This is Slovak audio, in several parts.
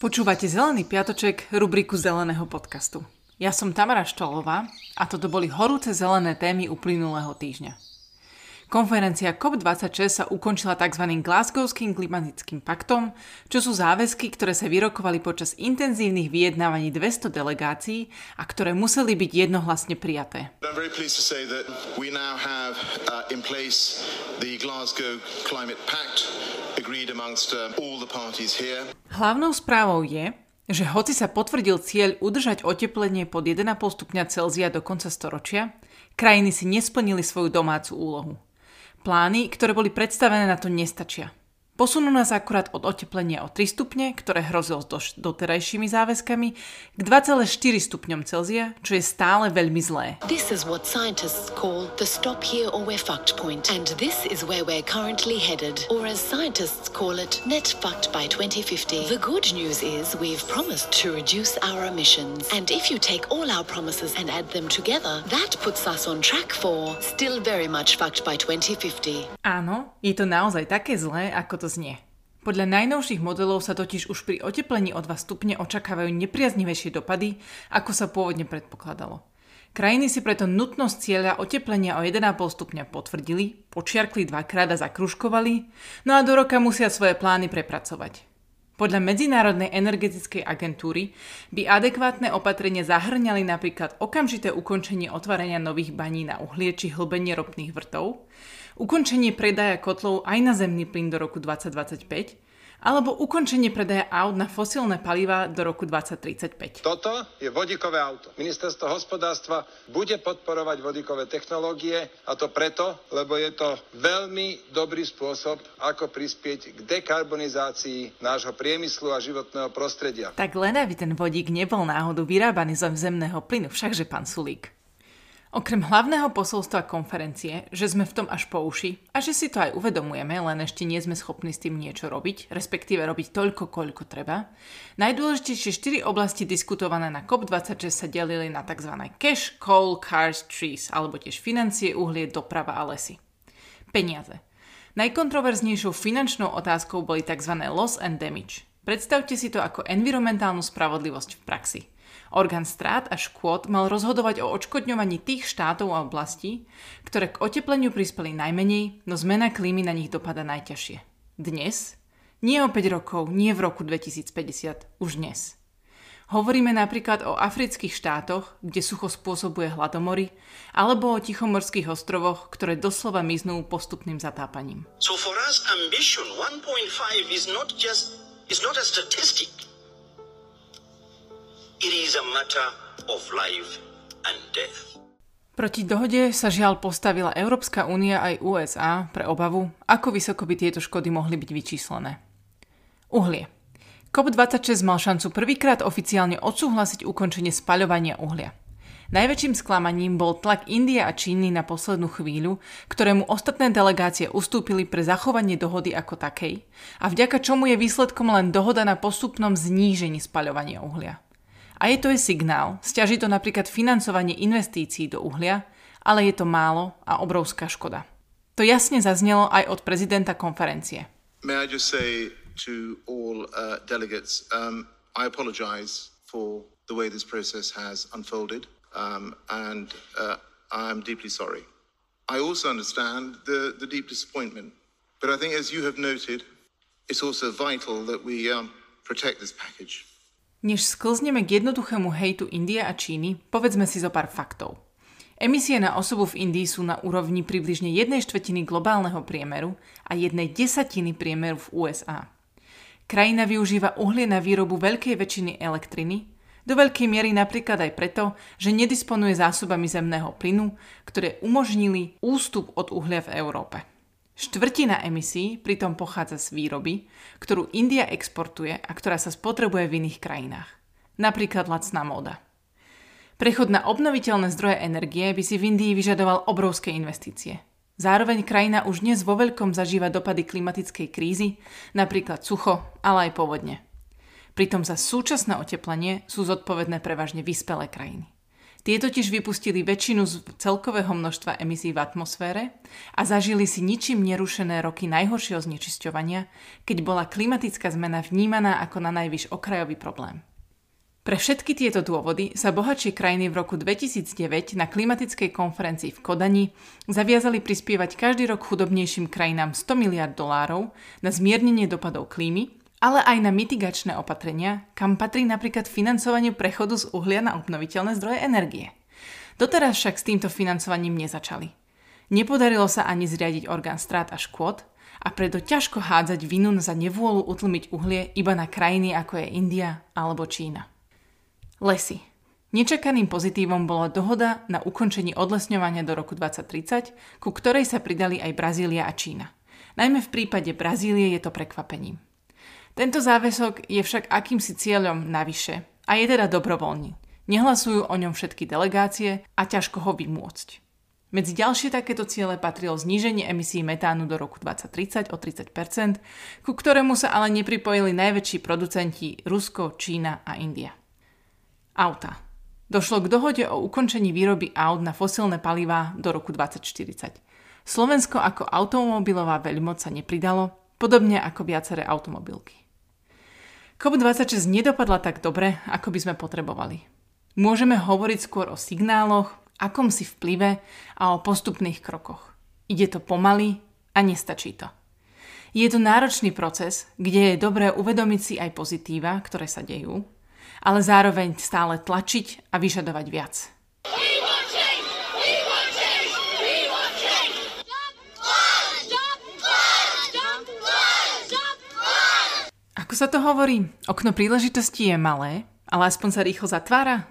Počúvate Zelený piatoček, rubriku Zeleného podcastu. Ja som Tamara Štolová a toto boli horúce zelené témy uplynulého týždňa. Konferencia COP26 sa ukončila tzv. Glasgowským klimatickým paktom, čo sú záväzky, ktoré sa vyrokovali počas intenzívnych vyjednávaní 200 delegácií a ktoré museli byť jednohlasne prijaté. Uh, uh, Hlavnou správou je, že hoci sa potvrdil cieľ udržať oteplenie pod 1,5 stupňa Celzia do konca storočia, krajiny si nesplnili svoju domácu úlohu. Plány, ktoré boli predstavené na to, nestačia. Posunú nás akurát od oteplenia o 3 stupne, ktoré hrozilo s doterajšími záväzkami, k 2,4 stupňom Celzia, čo je stále veľmi zlé. This is what scientists call the stop here or we're fucked point. And this is where we're currently headed. Or as scientists call it, net fucked by 2050. The good news is we've promised to reduce our emissions. And if you take all our promises and add them together, that puts us on track for still very much fucked by 2050. Áno, je to naozaj také zlé, ako to znie. Podľa najnovších modelov sa totiž už pri oteplení o 2 stupne očakávajú nepriaznivejšie dopady, ako sa pôvodne predpokladalo. Krajiny si preto nutnosť cieľa oteplenia o 1,5 stupňa potvrdili, počiarkli dvakrát a zakružkovali, no a do roka musia svoje plány prepracovať. Podľa Medzinárodnej energetickej agentúry by adekvátne opatrenia zahrňali napríklad okamžité ukončenie otvárania nových baní na uhlie či hlbenie ropných vrtov, ukončenie predaja kotlov aj na zemný plyn do roku 2025 alebo ukončenie predaja aut na fosílne paliva do roku 2035. Toto je vodíkové auto. Ministerstvo hospodárstva bude podporovať vodíkové technológie a to preto, lebo je to veľmi dobrý spôsob, ako prispieť k dekarbonizácii nášho priemyslu a životného prostredia. Tak len aby ten vodík nebol náhodou vyrábaný zo zemného plynu, všakže pán Sulík. Okrem hlavného posolstva konferencie, že sme v tom až po uši a že si to aj uvedomujeme, len ešte nie sme schopní s tým niečo robiť, respektíve robiť toľko, koľko treba, najdôležitejšie štyri oblasti diskutované na COP26 sa delili na tzv. cash, coal, cars, trees, alebo tiež financie, uhlie, doprava a lesy. Peniaze. Najkontroverznejšou finančnou otázkou boli tzv. loss and damage. Predstavte si to ako environmentálnu spravodlivosť v praxi – Orgán strát a škôd mal rozhodovať o odškodňovaní tých štátov a oblastí, ktoré k otepleniu prispeli najmenej, no zmena klímy na nich dopada najťažšie. Dnes? Nie o 5 rokov, nie v roku 2050, už dnes. Hovoríme napríklad o afrických štátoch, kde sucho spôsobuje hladomory, alebo o tichomorských ostrovoch, ktoré doslova miznú postupným zatápaním. So for us ambition 1.5 is not just is not a statistic. It is a matter of life and death. Proti dohode sa žiaľ postavila Európska únia aj USA pre obavu, ako vysoko by tieto škody mohli byť vyčíslené. Uhlie. COP26 mal šancu prvýkrát oficiálne odsúhlasiť ukončenie spaľovania uhlia. Najväčším sklamaním bol tlak Indie a Číny na poslednú chvíľu, ktorému ostatné delegácie ustúpili pre zachovanie dohody ako takej a vďaka čomu je výsledkom len dohoda na postupnom znížení spaľovania uhlia. A je to aj signál. Stiaží to napríklad financovanie investícií do uhlia, ale je to málo a obrovská škoda. To jasne zaznelo aj od prezidenta konferencie. May I just say to all uh, delegates, um, I apologize for the way this process has unfolded um, and uh, I'm deeply sorry. I also understand the, the deep disappointment, but I think as you have noted, it's also vital that we um, protect this package. Než sklzneme k jednoduchému hejtu Indie a Číny, povedzme si zo pár faktov. Emisie na osobu v Indii sú na úrovni približne jednej štvrtiny globálneho priemeru a jednej desatiny priemeru v USA. Krajina využíva uhlie na výrobu veľkej väčšiny elektriny, do veľkej miery napríklad aj preto, že nedisponuje zásobami zemného plynu, ktoré umožnili ústup od uhlia v Európe. Štvrtina emisí pritom pochádza z výroby, ktorú India exportuje a ktorá sa spotrebuje v iných krajinách. Napríklad lacná móda. Prechod na obnoviteľné zdroje energie by si v Indii vyžadoval obrovské investície. Zároveň krajina už dnes vo veľkom zažíva dopady klimatickej krízy, napríklad sucho, ale aj povodne. Pritom za súčasné oteplenie sú zodpovedné prevažne vyspelé krajiny. Tie totiž vypustili väčšinu z celkového množstva emisí v atmosfére a zažili si ničím nerušené roky najhoršieho znečisťovania, keď bola klimatická zmena vnímaná ako na najvyš okrajový problém. Pre všetky tieto dôvody sa bohatšie krajiny v roku 2009 na klimatickej konferencii v Kodani zaviazali prispievať každý rok chudobnejším krajinám 100 miliard dolárov na zmiernenie dopadov klímy ale aj na mitigačné opatrenia, kam patrí napríklad financovanie prechodu z uhlia na obnoviteľné zdroje energie. Doteraz však s týmto financovaním nezačali. Nepodarilo sa ani zriadiť orgán strát a škôd a preto ťažko hádzať vinu za nevôľu utlmiť uhlie iba na krajiny ako je India alebo Čína. Lesy. Nečakaným pozitívom bola dohoda na ukončení odlesňovania do roku 2030, ku ktorej sa pridali aj Brazília a Čína. Najmä v prípade Brazílie je to prekvapením. Tento záväzok je však akýmsi cieľom navyše a je teda dobrovoľný. Nehlasujú o ňom všetky delegácie a ťažko ho vymôcť. Medzi ďalšie takéto ciele patrilo zníženie emisí metánu do roku 2030 o 30%, ku ktorému sa ale nepripojili najväčší producenti Rusko, Čína a India. Auta. Došlo k dohode o ukončení výroby aut na fosílne palivá do roku 2040. Slovensko ako automobilová veľmoc sa nepridalo, podobne ako viaceré automobilky. COP26 nedopadla tak dobre, ako by sme potrebovali. Môžeme hovoriť skôr o signáloch, akomsi vplyve a o postupných krokoch. Ide to pomaly a nestačí to. Je to náročný proces, kde je dobré uvedomiť si aj pozitíva, ktoré sa dejú, ale zároveň stále tlačiť a vyžadovať viac. Sa to hovorí? Okno príležitosti je malé, ale aspoň sa rýchlo zatvára?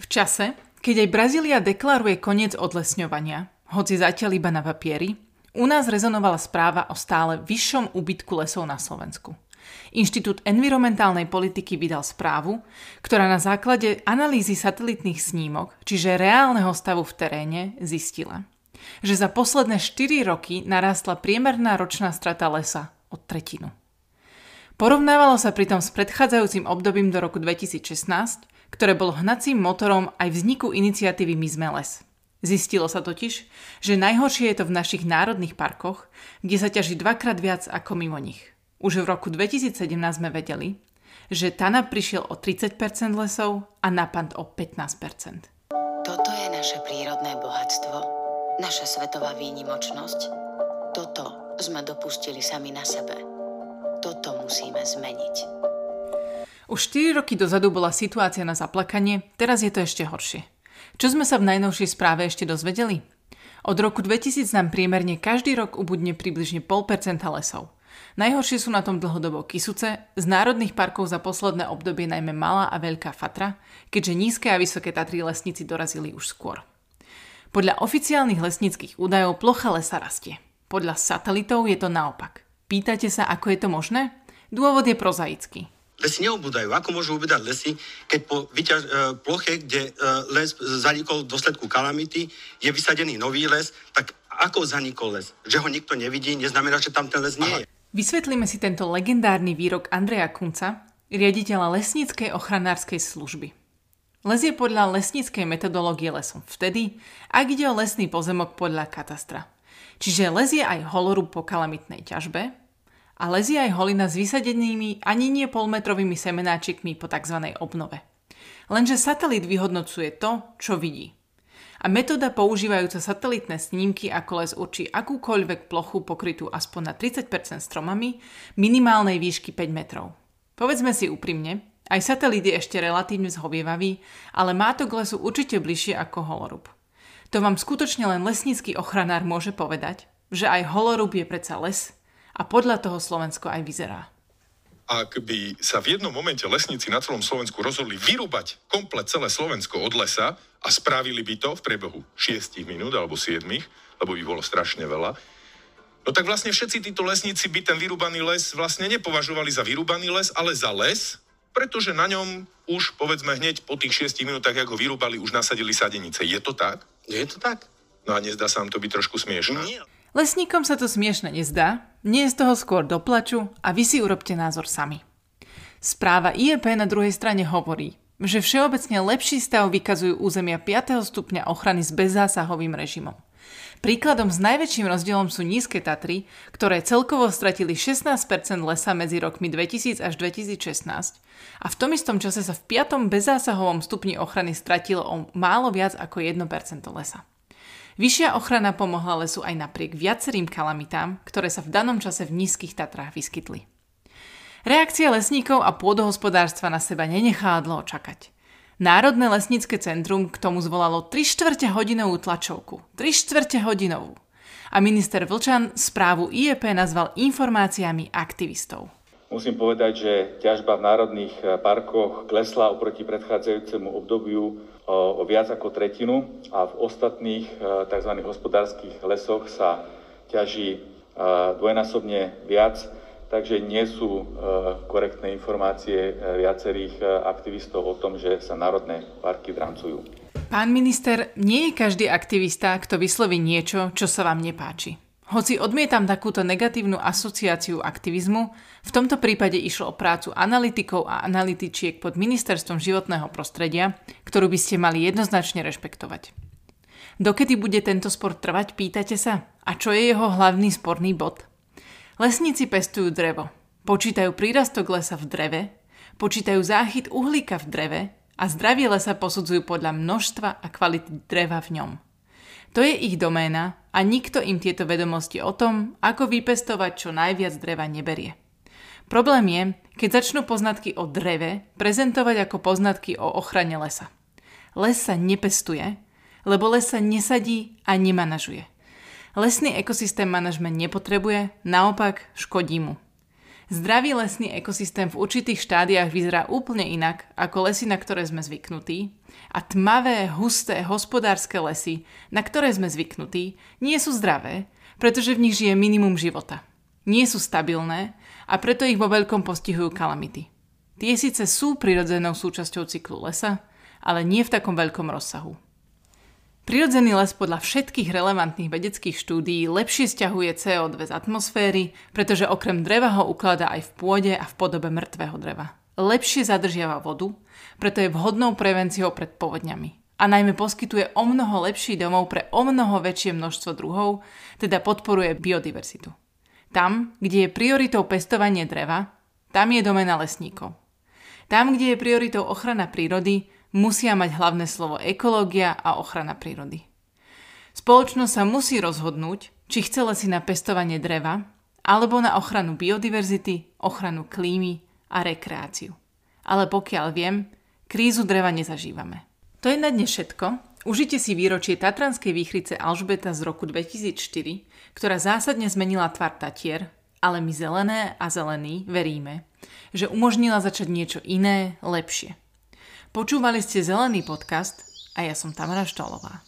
V čase, keď aj Brazília deklaruje koniec odlesňovania, hoci zatiaľ iba na papieri, u nás rezonovala správa o stále vyššom úbytku lesov na Slovensku. Inštitút environmentálnej politiky vydal správu, ktorá na základe analýzy satelitných snímok, čiže reálneho stavu v teréne, zistila, že za posledné 4 roky narastla priemerná ročná strata lesa o tretinu. Porovnávalo sa pritom s predchádzajúcim obdobím do roku 2016, ktoré bolo hnacím motorom aj vzniku iniciatívy My sme les. Zistilo sa totiž, že najhoršie je to v našich národných parkoch, kde sa ťaží dvakrát viac ako mimo nich. Už v roku 2017 sme vedeli, že TANA prišiel o 30% lesov a NAPANT o 15%. Toto je naše prírodné bohatstvo, naša svetová výnimočnosť. Toto sme dopustili sami na sebe. Toto musíme zmeniť. Už 4 roky dozadu bola situácia na zaplakanie, teraz je to ešte horšie. Čo sme sa v najnovšej správe ešte dozvedeli? Od roku 2000 nám priemerne každý rok ubudne približne 0,5% lesov. Najhoršie sú na tom dlhodobo Kisuce, z národných parkov za posledné obdobie najmä Malá a Veľká Fatra, keďže nízke a vysoké Tatry lesníci dorazili už skôr. Podľa oficiálnych lesníckých údajov plocha lesa rastie. Podľa satelitov je to naopak. Pýtate sa, ako je to možné? Dôvod je prozaický. Lesy neobúdajú. Ako môžu ubúdať lesy, keď po vyťaž, e, ploche, kde e, les zanikol v dôsledku kalamity, je vysadený nový les, tak ako zanikol les? Že ho nikto nevidí, neznamená, že tam ten les nie je. Vysvetlíme si tento legendárny výrok Andreja Kunca, riaditeľa lesníckej ochranárskej služby. Les je podľa lesníckej metodológie lesom vtedy, ak ide o lesný pozemok podľa katastra. Čiže les je aj holorúb po kalamitnej ťažbe, a lezie aj holina s vysadenými ani nie polmetrovými semenáčikmi po tzv. obnove. Lenže satelit vyhodnocuje to, čo vidí. A metóda používajúca satelitné snímky ako les určí akúkoľvek plochu pokrytú aspoň na 30% stromami minimálnej výšky 5 metrov. Povedzme si úprimne, aj satelit je ešte relatívne zhovievavý, ale má to k lesu určite bližšie ako holorub. To vám skutočne len lesnícky ochranár môže povedať, že aj holorub je predsa les a podľa toho Slovensko aj vyzerá. Ak by sa v jednom momente lesníci na celom Slovensku rozhodli vyrúbať komplet celé Slovensko od lesa a spravili by to v priebehu 6 minút alebo 7, lebo by bolo strašne veľa, no tak vlastne všetci títo lesníci by ten vyrúbaný les vlastne nepovažovali za vyrúbaný les, ale za les, pretože na ňom už povedzme hneď po tých 6 minútach, ako ho vyrúbali, už nasadili sadenice. Je to tak? Je to tak. No a nezdá sa vám to byť trošku smiešné? Nie. Lesníkom sa to smiešne nezdá, nie z toho skôr doplaču a vy si urobte názor sami. Správa IEP na druhej strane hovorí, že všeobecne lepší stav vykazujú územia 5. stupňa ochrany s bezzásahovým režimom. Príkladom s najväčším rozdielom sú nízke Tatry, ktoré celkovo stratili 16% lesa medzi rokmi 2000 až 2016 a v tom istom čase sa v 5. bezzásahovom stupni ochrany stratilo o málo viac ako 1% lesa. Vyššia ochrana pomohla lesu aj napriek viacerým kalamitám, ktoré sa v danom čase v nízkych Tatrách vyskytli. Reakcia lesníkov a pôdohospodárstva na seba nenechala dlho čakať. Národné lesnícke centrum k tomu zvolalo 3 štvrte hodinovú tlačovku. 3 štvrte hodinovú. A minister Vlčan správu IEP nazval informáciami aktivistov. Musím povedať, že ťažba v národných parkoch klesla oproti predchádzajúcemu obdobiu o viac ako tretinu a v ostatných tzv. hospodárskych lesoch sa ťaží dvojnásobne viac takže nie sú e, korektné informácie e, viacerých e, aktivistov o tom, že sa národné parky drancujú. Pán minister, nie je každý aktivista, kto vysloví niečo, čo sa vám nepáči. Hoci odmietam takúto negatívnu asociáciu aktivizmu, v tomto prípade išlo o prácu analytikov a analytičiek pod Ministerstvom životného prostredia, ktorú by ste mali jednoznačne rešpektovať. Dokedy bude tento sport trvať, pýtate sa? A čo je jeho hlavný sporný bod? Lesníci pestujú drevo, počítajú prírastok lesa v dreve, počítajú záchyt uhlíka v dreve a zdravie lesa posudzujú podľa množstva a kvality dreva v ňom. To je ich doména a nikto im tieto vedomosti o tom, ako vypestovať čo najviac dreva neberie. Problém je, keď začnú poznatky o dreve prezentovať ako poznatky o ochrane lesa. Les sa nepestuje, lebo les sa nesadí a nemanažuje. Lesný ekosystém manažment nepotrebuje, naopak škodí mu. Zdravý lesný ekosystém v určitých štádiách vyzerá úplne inak ako lesy, na ktoré sme zvyknutí a tmavé, husté, hospodárske lesy, na ktoré sme zvyknutí, nie sú zdravé, pretože v nich žije minimum života. Nie sú stabilné a preto ich vo veľkom postihujú kalamity. Tie síce sú prirodzenou súčasťou cyklu lesa, ale nie v takom veľkom rozsahu. Prirodzený les podľa všetkých relevantných vedeckých štúdií lepšie stiahuje CO2 z atmosféry, pretože okrem dreva ho ukladá aj v pôde a v podobe mŕtvého dreva. Lepšie zadržiava vodu, preto je vhodnou prevenciou pred povodňami. A najmä poskytuje o mnoho lepší domov pre o mnoho väčšie množstvo druhov, teda podporuje biodiverzitu. Tam, kde je prioritou pestovanie dreva, tam je domena lesníkov. Tam, kde je prioritou ochrana prírody, musia mať hlavné slovo ekológia a ochrana prírody. Spoločnosť sa musí rozhodnúť, či chce lesy na pestovanie dreva, alebo na ochranu biodiverzity, ochranu klímy a rekreáciu. Ale pokiaľ viem, krízu dreva nezažívame. To je na dne všetko. Užite si výročie Tatranskej výchrice Alžbeta z roku 2004, ktorá zásadne zmenila tvar Tatier, ale my zelené a zelení veríme, že umožnila začať niečo iné, lepšie. Počúvali ste Zelený podcast a ja som Tamara Štolová.